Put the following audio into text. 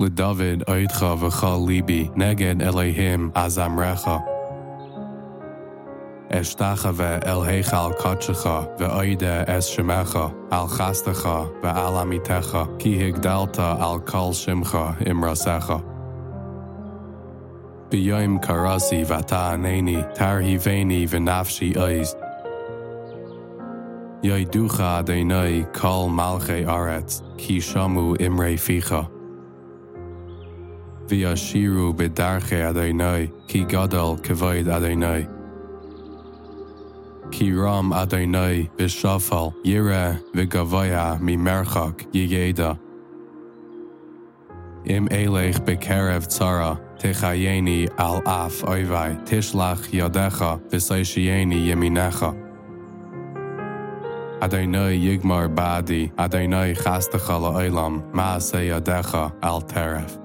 לדוד אוידך וכל ליבי, נגד אלוהים אזמרך. אשתחווה אל היכל קודשך, ואוידה אס שמך, על חסדך ועל עמיתך, כי הגדלת על כל שמך אמרסך. ביום קרסי ותענני, תרהיבני ונפשי עז. ידוך אדוני כל מלכי ארץ, כי שמו אמרי פיך. V'yashiru b'darche Adonai, ki gadal kavod Adonai. Ki ram Adonai b'shafal, yira v'gavaya mimerchak yigeda. Im elech b'kerev tzara, techayeni al af oivai, tishlach yadecha v'sayshieni yeminecha. Adainai Yigmar Badi, adainai Chastachala Oilam, Maaseh Yadecha Al Teref.